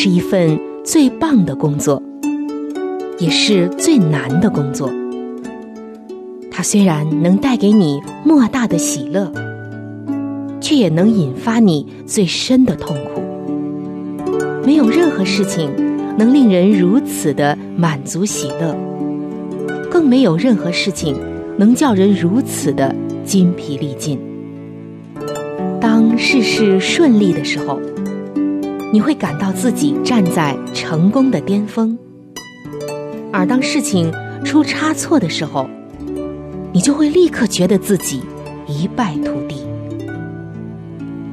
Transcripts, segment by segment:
是一份最棒的工作，也是最难的工作。它虽然能带给你莫大的喜乐，却也能引发你最深的痛苦。没有任何事情能令人如此的满足喜乐，更没有任何事情能叫人如此的筋疲力尽。当事事顺利的时候。你会感到自己站在成功的巅峰，而当事情出差错的时候，你就会立刻觉得自己一败涂地。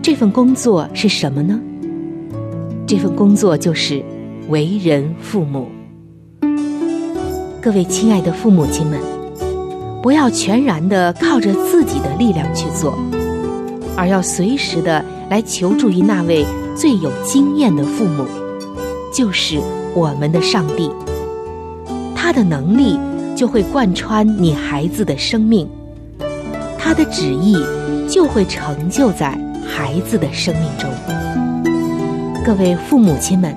这份工作是什么呢？这份工作就是为人父母。各位亲爱的父母亲们，不要全然的靠着自己的力量去做，而要随时的来求助于那位。最有经验的父母，就是我们的上帝。他的能力就会贯穿你孩子的生命，他的旨意就会成就在孩子的生命中。各位父母亲们，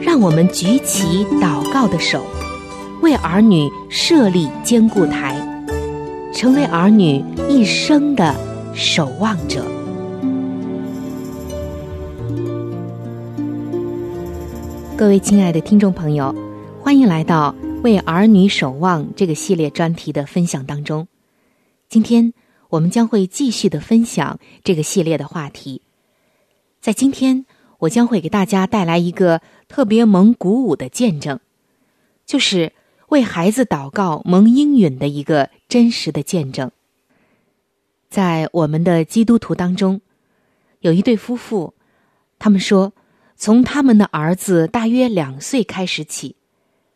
让我们举起祷告的手，为儿女设立坚固台，成为儿女一生的守望者。各位亲爱的听众朋友，欢迎来到《为儿女守望》这个系列专题的分享当中。今天我们将会继续的分享这个系列的话题。在今天，我将会给大家带来一个特别蒙鼓舞的见证，就是为孩子祷告蒙应允的一个真实的见证。在我们的基督徒当中，有一对夫妇，他们说。从他们的儿子大约两岁开始起，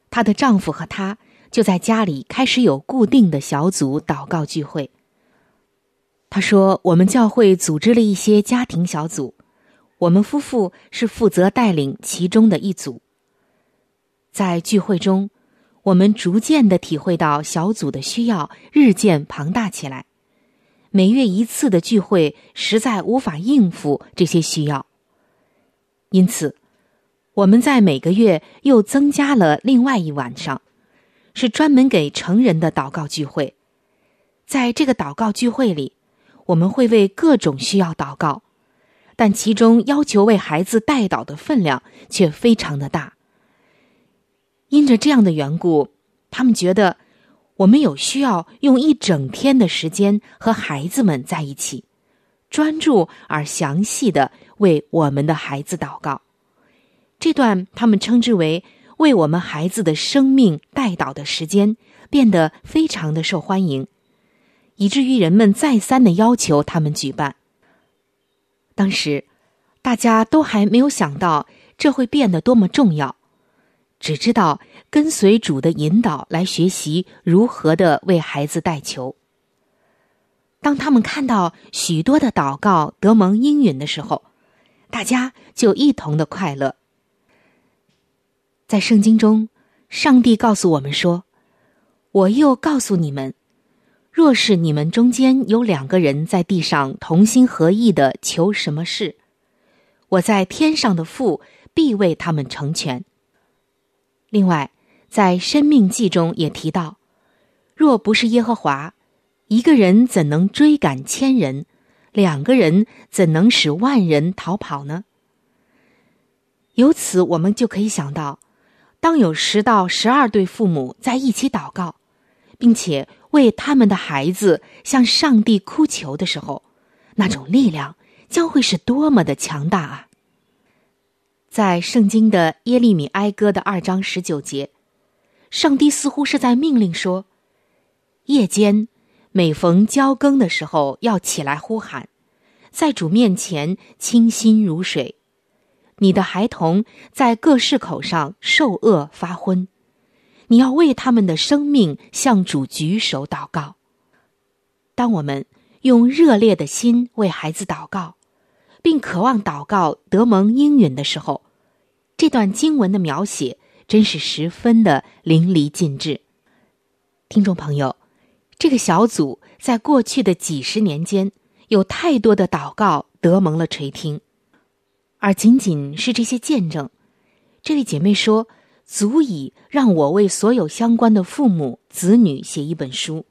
她的丈夫和她就在家里开始有固定的小组祷告聚会。他说：“我们教会组织了一些家庭小组，我们夫妇是负责带领其中的一组。在聚会中，我们逐渐的体会到小组的需要日渐庞大起来，每月一次的聚会实在无法应付这些需要。”因此，我们在每个月又增加了另外一晚上，是专门给成人的祷告聚会。在这个祷告聚会里，我们会为各种需要祷告，但其中要求为孩子代祷的分量却非常的大。因着这样的缘故，他们觉得我们有需要用一整天的时间和孩子们在一起，专注而详细的。为我们的孩子祷告，这段他们称之为“为我们孩子的生命代祷”的时间，变得非常的受欢迎，以至于人们再三的要求他们举办。当时，大家都还没有想到这会变得多么重要，只知道跟随主的引导来学习如何的为孩子代求。当他们看到许多的祷告得蒙应允的时候，大家就一同的快乐。在圣经中，上帝告诉我们说：“我又告诉你们，若是你们中间有两个人在地上同心合意的求什么事，我在天上的父必为他们成全。”另外，在《生命记》中也提到：“若不是耶和华，一个人怎能追赶千人？两个人怎能使万人逃跑呢？”由此，我们就可以想到。当有十到十二对父母在一起祷告，并且为他们的孩子向上帝哭求的时候，那种力量将会是多么的强大啊！在圣经的耶利米哀歌的二章十九节，上帝似乎是在命令说：夜间每逢交更的时候，要起来呼喊，在主面前清心如水。你的孩童在各市口上受饿发昏，你要为他们的生命向主举手祷告。当我们用热烈的心为孩子祷告，并渴望祷告得蒙应允的时候，这段经文的描写真是十分的淋漓尽致。听众朋友，这个小组在过去的几十年间，有太多的祷告得蒙了垂听。而仅仅是这些见证，这位姐妹说，足以让我为所有相关的父母子女写一本书。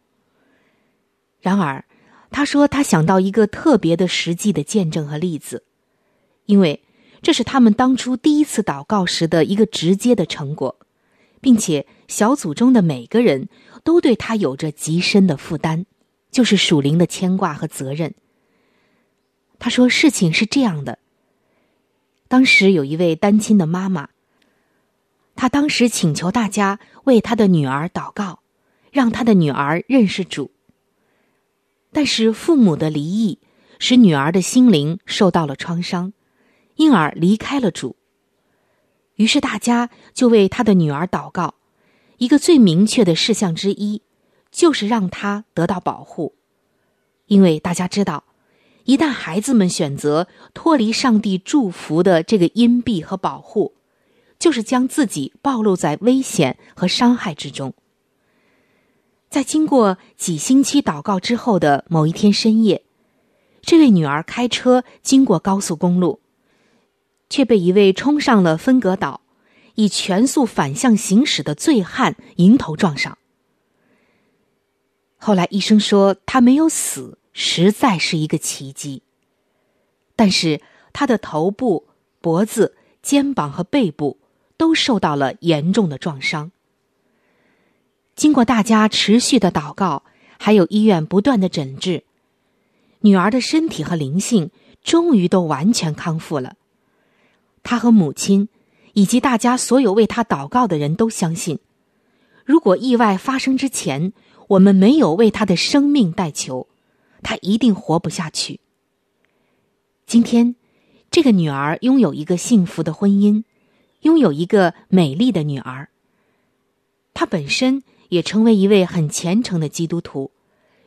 然而，她说她想到一个特别的实际的见证和例子，因为这是他们当初第一次祷告时的一个直接的成果，并且小组中的每个人都对他有着极深的负担，就是属灵的牵挂和责任。他说事情是这样的。当时有一位单亲的妈妈，她当时请求大家为她的女儿祷告，让她的女儿认识主。但是父母的离异使女儿的心灵受到了创伤，因而离开了主。于是大家就为他的女儿祷告，一个最明确的事项之一，就是让他得到保护，因为大家知道。一旦孩子们选择脱离上帝祝福的这个荫蔽和保护，就是将自己暴露在危险和伤害之中。在经过几星期祷告之后的某一天深夜，这位女儿开车经过高速公路，却被一位冲上了分隔岛、以全速反向行驶的醉汉迎头撞上。后来医生说他没有死。实在是一个奇迹。但是他的头部、脖子、肩膀和背部都受到了严重的撞伤。经过大家持续的祷告，还有医院不断的诊治，女儿的身体和灵性终于都完全康复了。她和母亲以及大家所有为他祷告的人都相信，如果意外发生之前，我们没有为他的生命代求。他一定活不下去。今天，这个女儿拥有一个幸福的婚姻，拥有一个美丽的女儿。她本身也成为一位很虔诚的基督徒，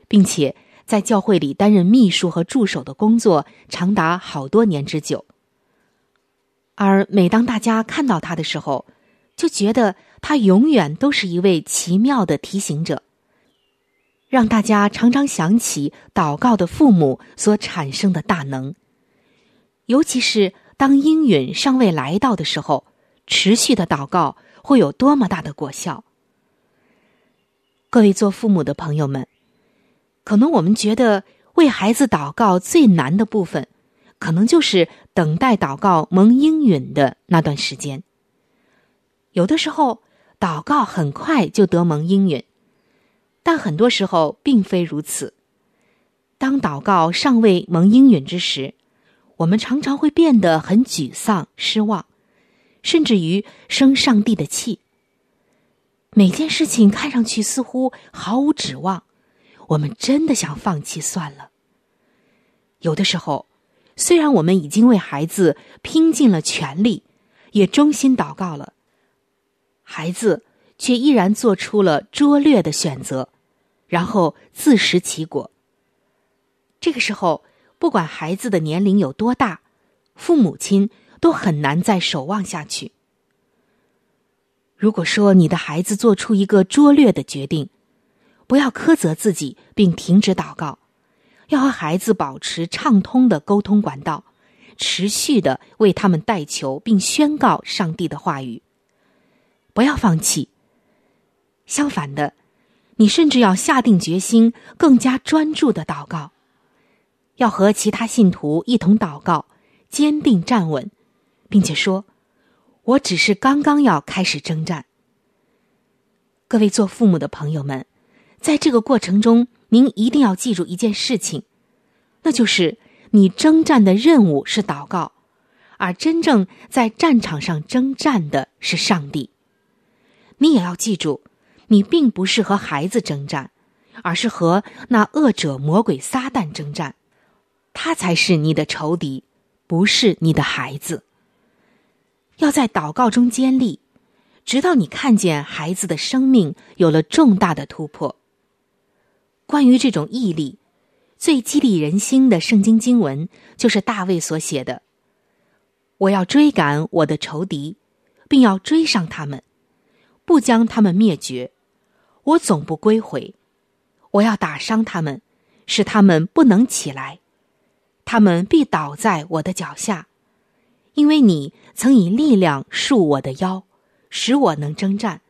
并且在教会里担任秘书和助手的工作长达好多年之久。而每当大家看到他的时候，就觉得他永远都是一位奇妙的提醒者。让大家常常想起祷告的父母所产生的大能，尤其是当应允尚未来到的时候，持续的祷告会有多么大的果效。各位做父母的朋友们，可能我们觉得为孩子祷告最难的部分，可能就是等待祷告蒙应允的那段时间。有的时候，祷告很快就得蒙应允。但很多时候并非如此。当祷告尚未蒙应允之时，我们常常会变得很沮丧、失望，甚至于生上帝的气。每件事情看上去似乎毫无指望，我们真的想放弃算了。有的时候，虽然我们已经为孩子拼尽了全力，也衷心祷告了，孩子却依然做出了拙劣的选择，然后自食其果。这个时候，不管孩子的年龄有多大，父母亲都很难再守望下去。如果说你的孩子做出一个拙劣的决定，不要苛责自己，并停止祷告，要和孩子保持畅通的沟通管道，持续的为他们代求，并宣告上帝的话语。不要放弃。相反的，你甚至要下定决心，更加专注的祷告，要和其他信徒一同祷告，坚定站稳，并且说：“我只是刚刚要开始征战。”各位做父母的朋友们。在这个过程中，您一定要记住一件事情，那就是你征战的任务是祷告，而真正在战场上征战的是上帝。你也要记住，你并不是和孩子征战，而是和那恶者魔鬼撒旦征战，他才是你的仇敌，不是你的孩子。要在祷告中坚立，直到你看见孩子的生命有了重大的突破。关于这种毅力，最激励人心的圣经经文就是大卫所写的：“我要追赶我的仇敌，并要追上他们，不将他们灭绝。我总不归回。我要打伤他们，使他们不能起来。他们必倒在我的脚下，因为你曾以力量束我的腰，使我能征战。”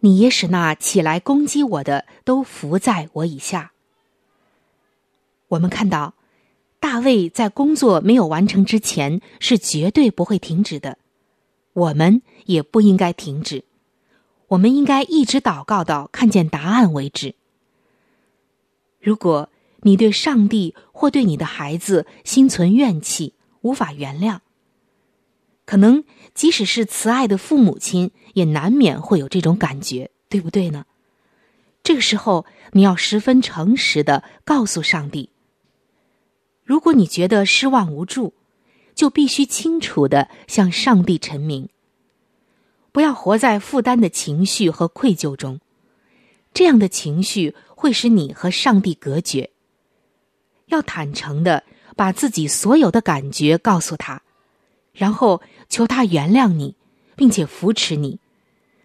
你也使那起来攻击我的都伏在我以下。我们看到，大卫在工作没有完成之前是绝对不会停止的，我们也不应该停止，我们应该一直祷告到看见答案为止。如果你对上帝或对你的孩子心存怨气，无法原谅。可能即使是慈爱的父母亲，也难免会有这种感觉，对不对呢？这个时候，你要十分诚实的告诉上帝。如果你觉得失望无助，就必须清楚的向上帝陈明。不要活在负担的情绪和愧疚中，这样的情绪会使你和上帝隔绝。要坦诚的把自己所有的感觉告诉他。然后求他原谅你，并且扶持你。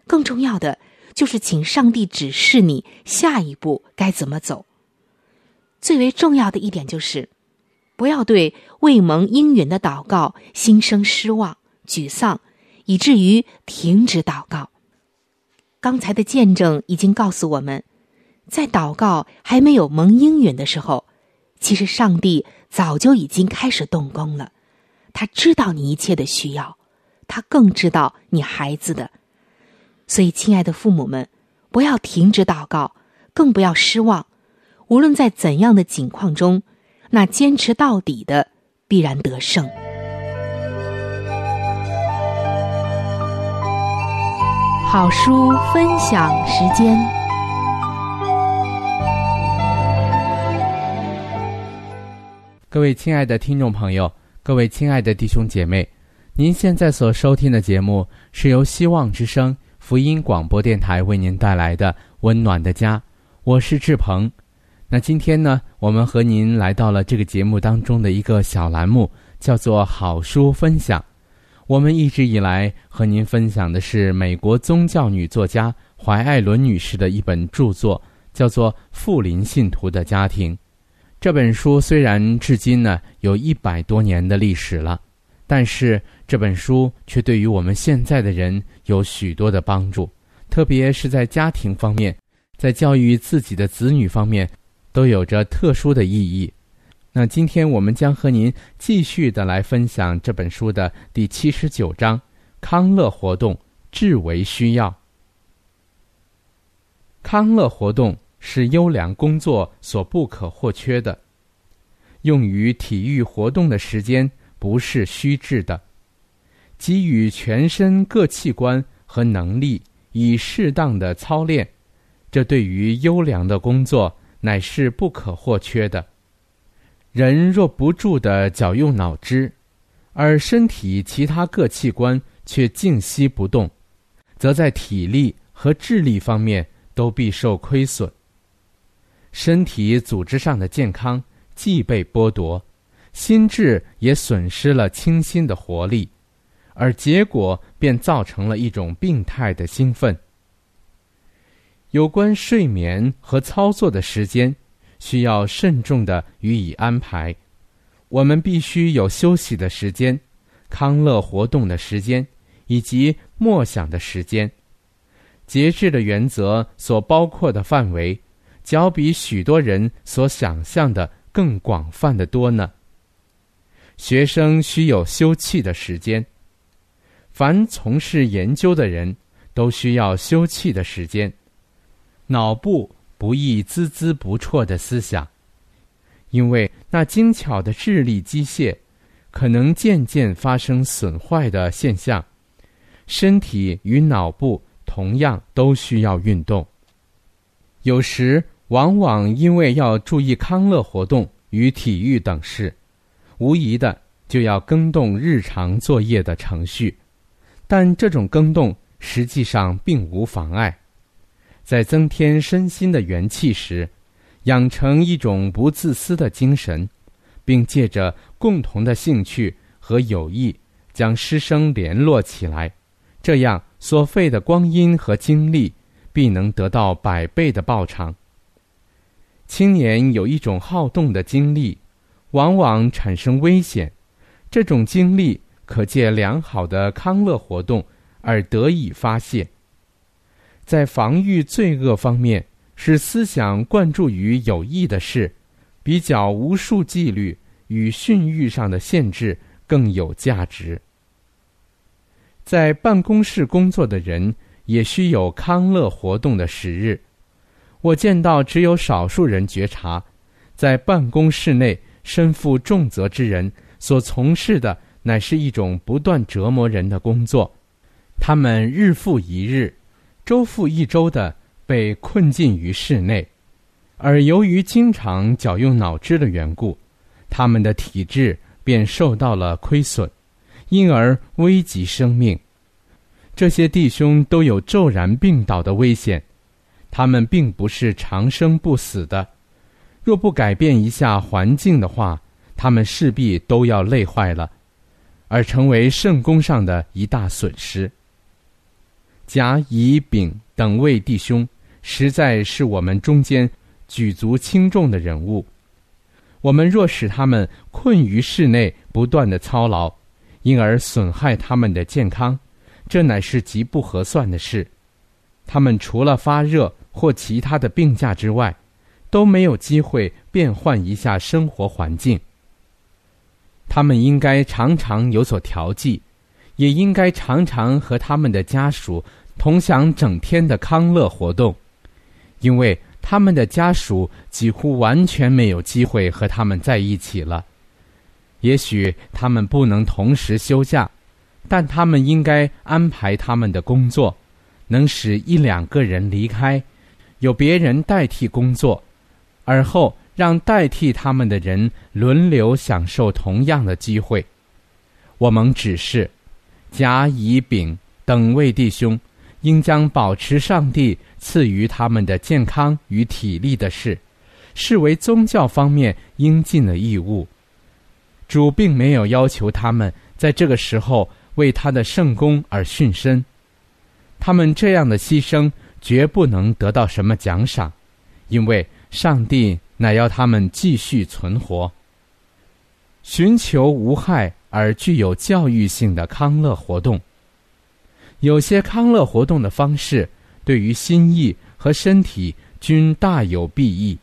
更重要的就是请上帝指示你下一步该怎么走。最为重要的一点就是，不要对未蒙应允的祷告心生失望、沮丧，以至于停止祷告。刚才的见证已经告诉我们，在祷告还没有蒙应允的时候，其实上帝早就已经开始动工了。他知道你一切的需要，他更知道你孩子的，所以，亲爱的父母们，不要停止祷告，更不要失望。无论在怎样的境况中，那坚持到底的必然得胜。好书分享时间，各位亲爱的听众朋友。各位亲爱的弟兄姐妹，您现在所收听的节目是由希望之声福音广播电台为您带来的《温暖的家》，我是志鹏。那今天呢，我们和您来到了这个节目当中的一个小栏目，叫做“好书分享”。我们一直以来和您分享的是美国宗教女作家怀艾伦女士的一本著作，叫做《富林信徒的家庭》。这本书虽然至今呢有一百多年的历史了，但是这本书却对于我们现在的人有许多的帮助，特别是在家庭方面，在教育自己的子女方面，都有着特殊的意义。那今天我们将和您继续的来分享这本书的第七十九章：康乐活动至为需要。康乐活动。是优良工作所不可或缺的。用于体育活动的时间不是虚掷的，给予全身各器官和能力以适当的操练，这对于优良的工作乃是不可或缺的。人若不住的绞用脑汁，而身体其他各器官却静息不动，则在体力和智力方面都必受亏损。身体组织上的健康既被剥夺，心智也损失了清新的活力，而结果便造成了一种病态的兴奋。有关睡眠和操作的时间，需要慎重的予以安排。我们必须有休息的时间、康乐活动的时间以及默想的时间。节制的原则所包括的范围，较比许多人所想象的更广泛的多呢。学生需有休憩的时间，凡从事研究的人都需要休憩的时间。脑部不易孜孜不辍的思想，因为那精巧的智力机械可能渐渐发生损坏的现象。身体与脑部同样都需要运动。有时往往因为要注意康乐活动与体育等事，无疑的就要更动日常作业的程序，但这种更动实际上并无妨碍。在增添身心的元气时，养成一种不自私的精神，并借着共同的兴趣和友谊，将师生联络起来，这样所费的光阴和精力必能得到百倍的报偿。青年有一种好动的经历，往往产生危险，这种经历可借良好的康乐活动而得以发泄。在防御罪恶方面，使思想灌注于有益的事，比较无数纪律与训育上的限制更有价值。在办公室工作的人也需有康乐活动的时日。我见到只有少数人觉察，在办公室内身负重责之人所从事的乃是一种不断折磨人的工作，他们日复一日。周复一周的被困禁于室内，而由于经常绞用脑汁的缘故，他们的体质便受到了亏损，因而危及生命。这些弟兄都有骤然病倒的危险，他们并不是长生不死的。若不改变一下环境的话，他们势必都要累坏了，而成为圣功上的一大损失。甲、乙、丙等位弟兄，实在是我们中间举足轻重的人物。我们若使他们困于室内，不断的操劳，因而损害他们的健康，这乃是极不合算的事。他们除了发热或其他的病假之外，都没有机会变换一下生活环境。他们应该常常有所调剂。也应该常常和他们的家属同享整天的康乐活动，因为他们的家属几乎完全没有机会和他们在一起了。也许他们不能同时休假，但他们应该安排他们的工作，能使一两个人离开，有别人代替工作，而后让代替他们的人轮流享受同样的机会。我们只是。甲、乙、丙等位弟兄，应将保持上帝赐予他们的健康与体力的事，视为宗教方面应尽的义务。主并没有要求他们在这个时候为他的圣功而殉身，他们这样的牺牲绝不能得到什么奖赏，因为上帝乃要他们继续存活，寻求无害。而具有教育性的康乐活动，有些康乐活动的方式对于心意和身体均大有裨益。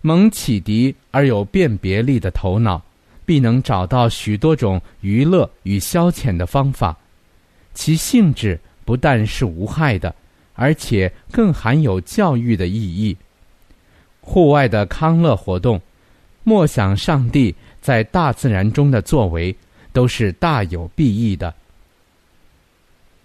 蒙启迪而有辨别力的头脑，必能找到许多种娱乐与消遣的方法，其性质不但是无害的，而且更含有教育的意义。户外的康乐活动，莫想上帝。在大自然中的作为都是大有裨益的。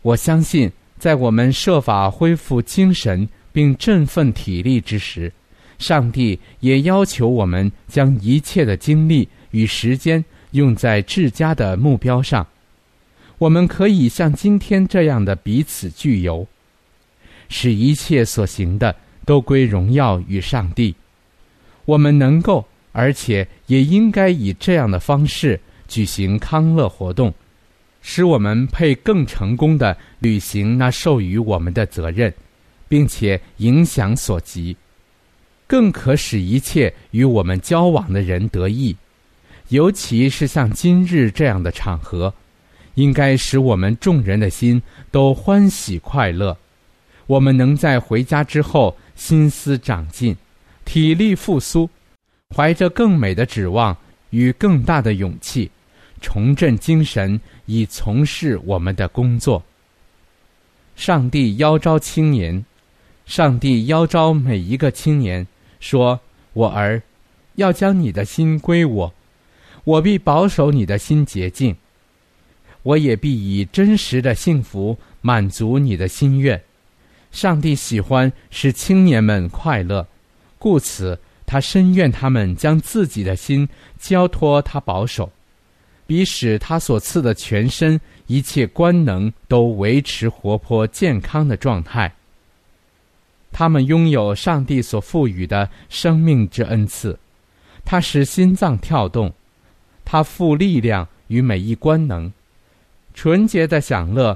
我相信，在我们设法恢复精神并振奋体力之时，上帝也要求我们将一切的精力与时间用在至佳的目标上。我们可以像今天这样的彼此具有，使一切所行的都归荣耀与上帝。我们能够，而且也应该以这样的方式举行康乐活动，使我们配更成功的履行那授予我们的责任，并且影响所及，更可使一切与我们交往的人得益。尤其是像今日这样的场合，应该使我们众人的心都欢喜快乐。我们能在回家之后心思长进，体力复苏，怀着更美的指望与更大的勇气，重振精神以从事我们的工作。上帝邀召青年，上帝邀召每一个青年，说：“我儿，要将你的心归我。”我必保守你的心洁净，我也必以真实的幸福满足你的心愿。上帝喜欢使青年们快乐，故此他深愿他们将自己的心交托他保守，比使他所赐的全身一切官能都维持活泼健康的状态。他们拥有上帝所赋予的生命之恩赐，他使心脏跳动。他赋力量与每一官能，纯洁的享乐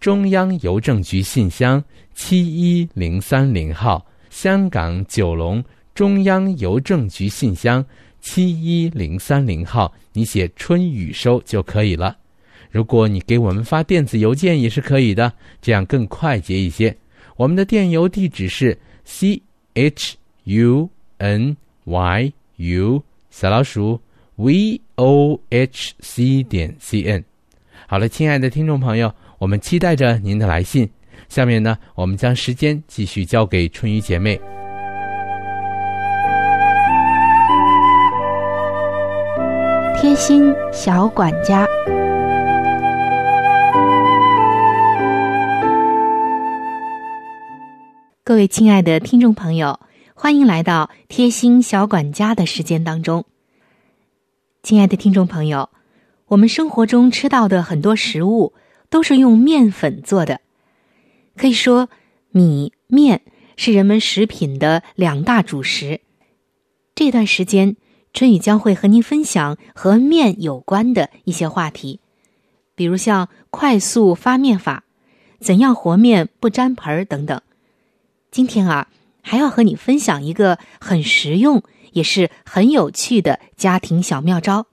中央邮政局信箱七一零三零号，香港九龙中央邮政局信箱七一零三零号，你写“春雨收”就可以了。如果你给我们发电子邮件也是可以的，这样更快捷一些。我们的电邮地址是 c h u n y。u 小老鼠 v o h c 点 c n，好了，亲爱的听众朋友，我们期待着您的来信。下面呢，我们将时间继续交给春雨姐妹。贴心小管家，各位亲爱的听众朋友。欢迎来到贴心小管家的时间当中，亲爱的听众朋友，我们生活中吃到的很多食物都是用面粉做的，可以说米面是人们食品的两大主食。这段时间，春雨将会和您分享和面有关的一些话题，比如像快速发面法、怎样和面不粘盆儿等等。今天啊。还要和你分享一个很实用也是很有趣的家庭小妙招，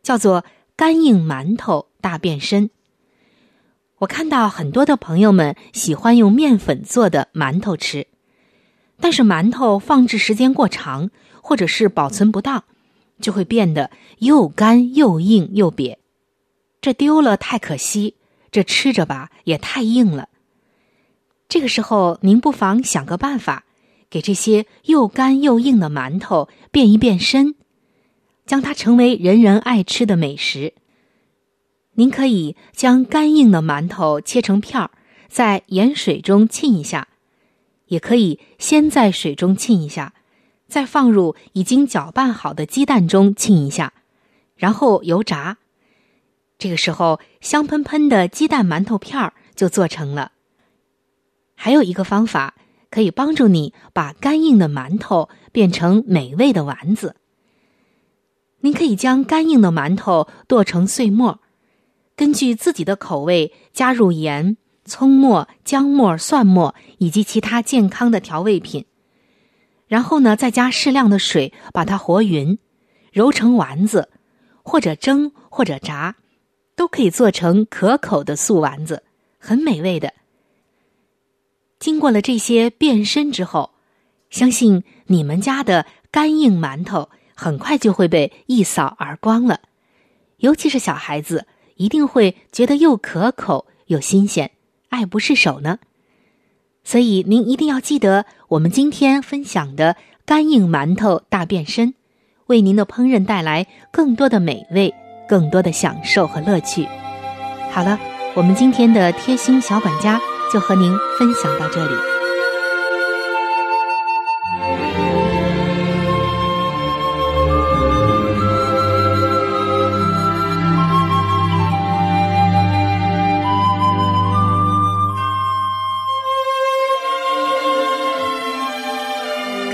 叫做干硬馒头大变身。我看到很多的朋友们喜欢用面粉做的馒头吃，但是馒头放置时间过长，或者是保存不当，就会变得又干又硬又瘪。这丢了太可惜，这吃着吧也太硬了。这个时候，您不妨想个办法。给这些又干又硬的馒头变一变身，将它成为人人爱吃的美食。您可以将干硬的馒头切成片儿，在盐水中浸一下；也可以先在水中浸一下，再放入已经搅拌好的鸡蛋中浸一下，然后油炸。这个时候，香喷喷的鸡蛋馒头片儿就做成了。还有一个方法。可以帮助你把干硬的馒头变成美味的丸子。您可以将干硬的馒头剁成碎末，根据自己的口味加入盐、葱末、姜末、蒜末以及其他健康的调味品，然后呢，再加适量的水把它和匀，揉成丸子，或者蒸或者炸，都可以做成可口的素丸子，很美味的。经过了这些变身之后，相信你们家的干硬馒头很快就会被一扫而光了。尤其是小孩子，一定会觉得又可口又新鲜，爱不释手呢。所以您一定要记得我们今天分享的干硬馒头大变身，为您的烹饪带来更多的美味、更多的享受和乐趣。好了，我们今天的贴心小管家就和您分享到这里。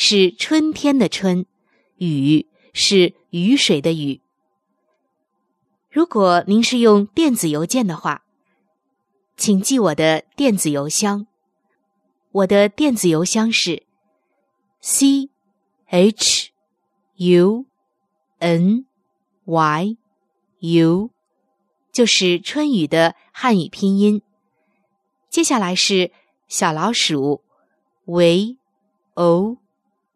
是春天的春，雨是雨水的雨。如果您是用电子邮件的话，请记我的电子邮箱。我的电子邮箱是 c h u n y u，就是春雨的汉语拼音。接下来是小老鼠 v o。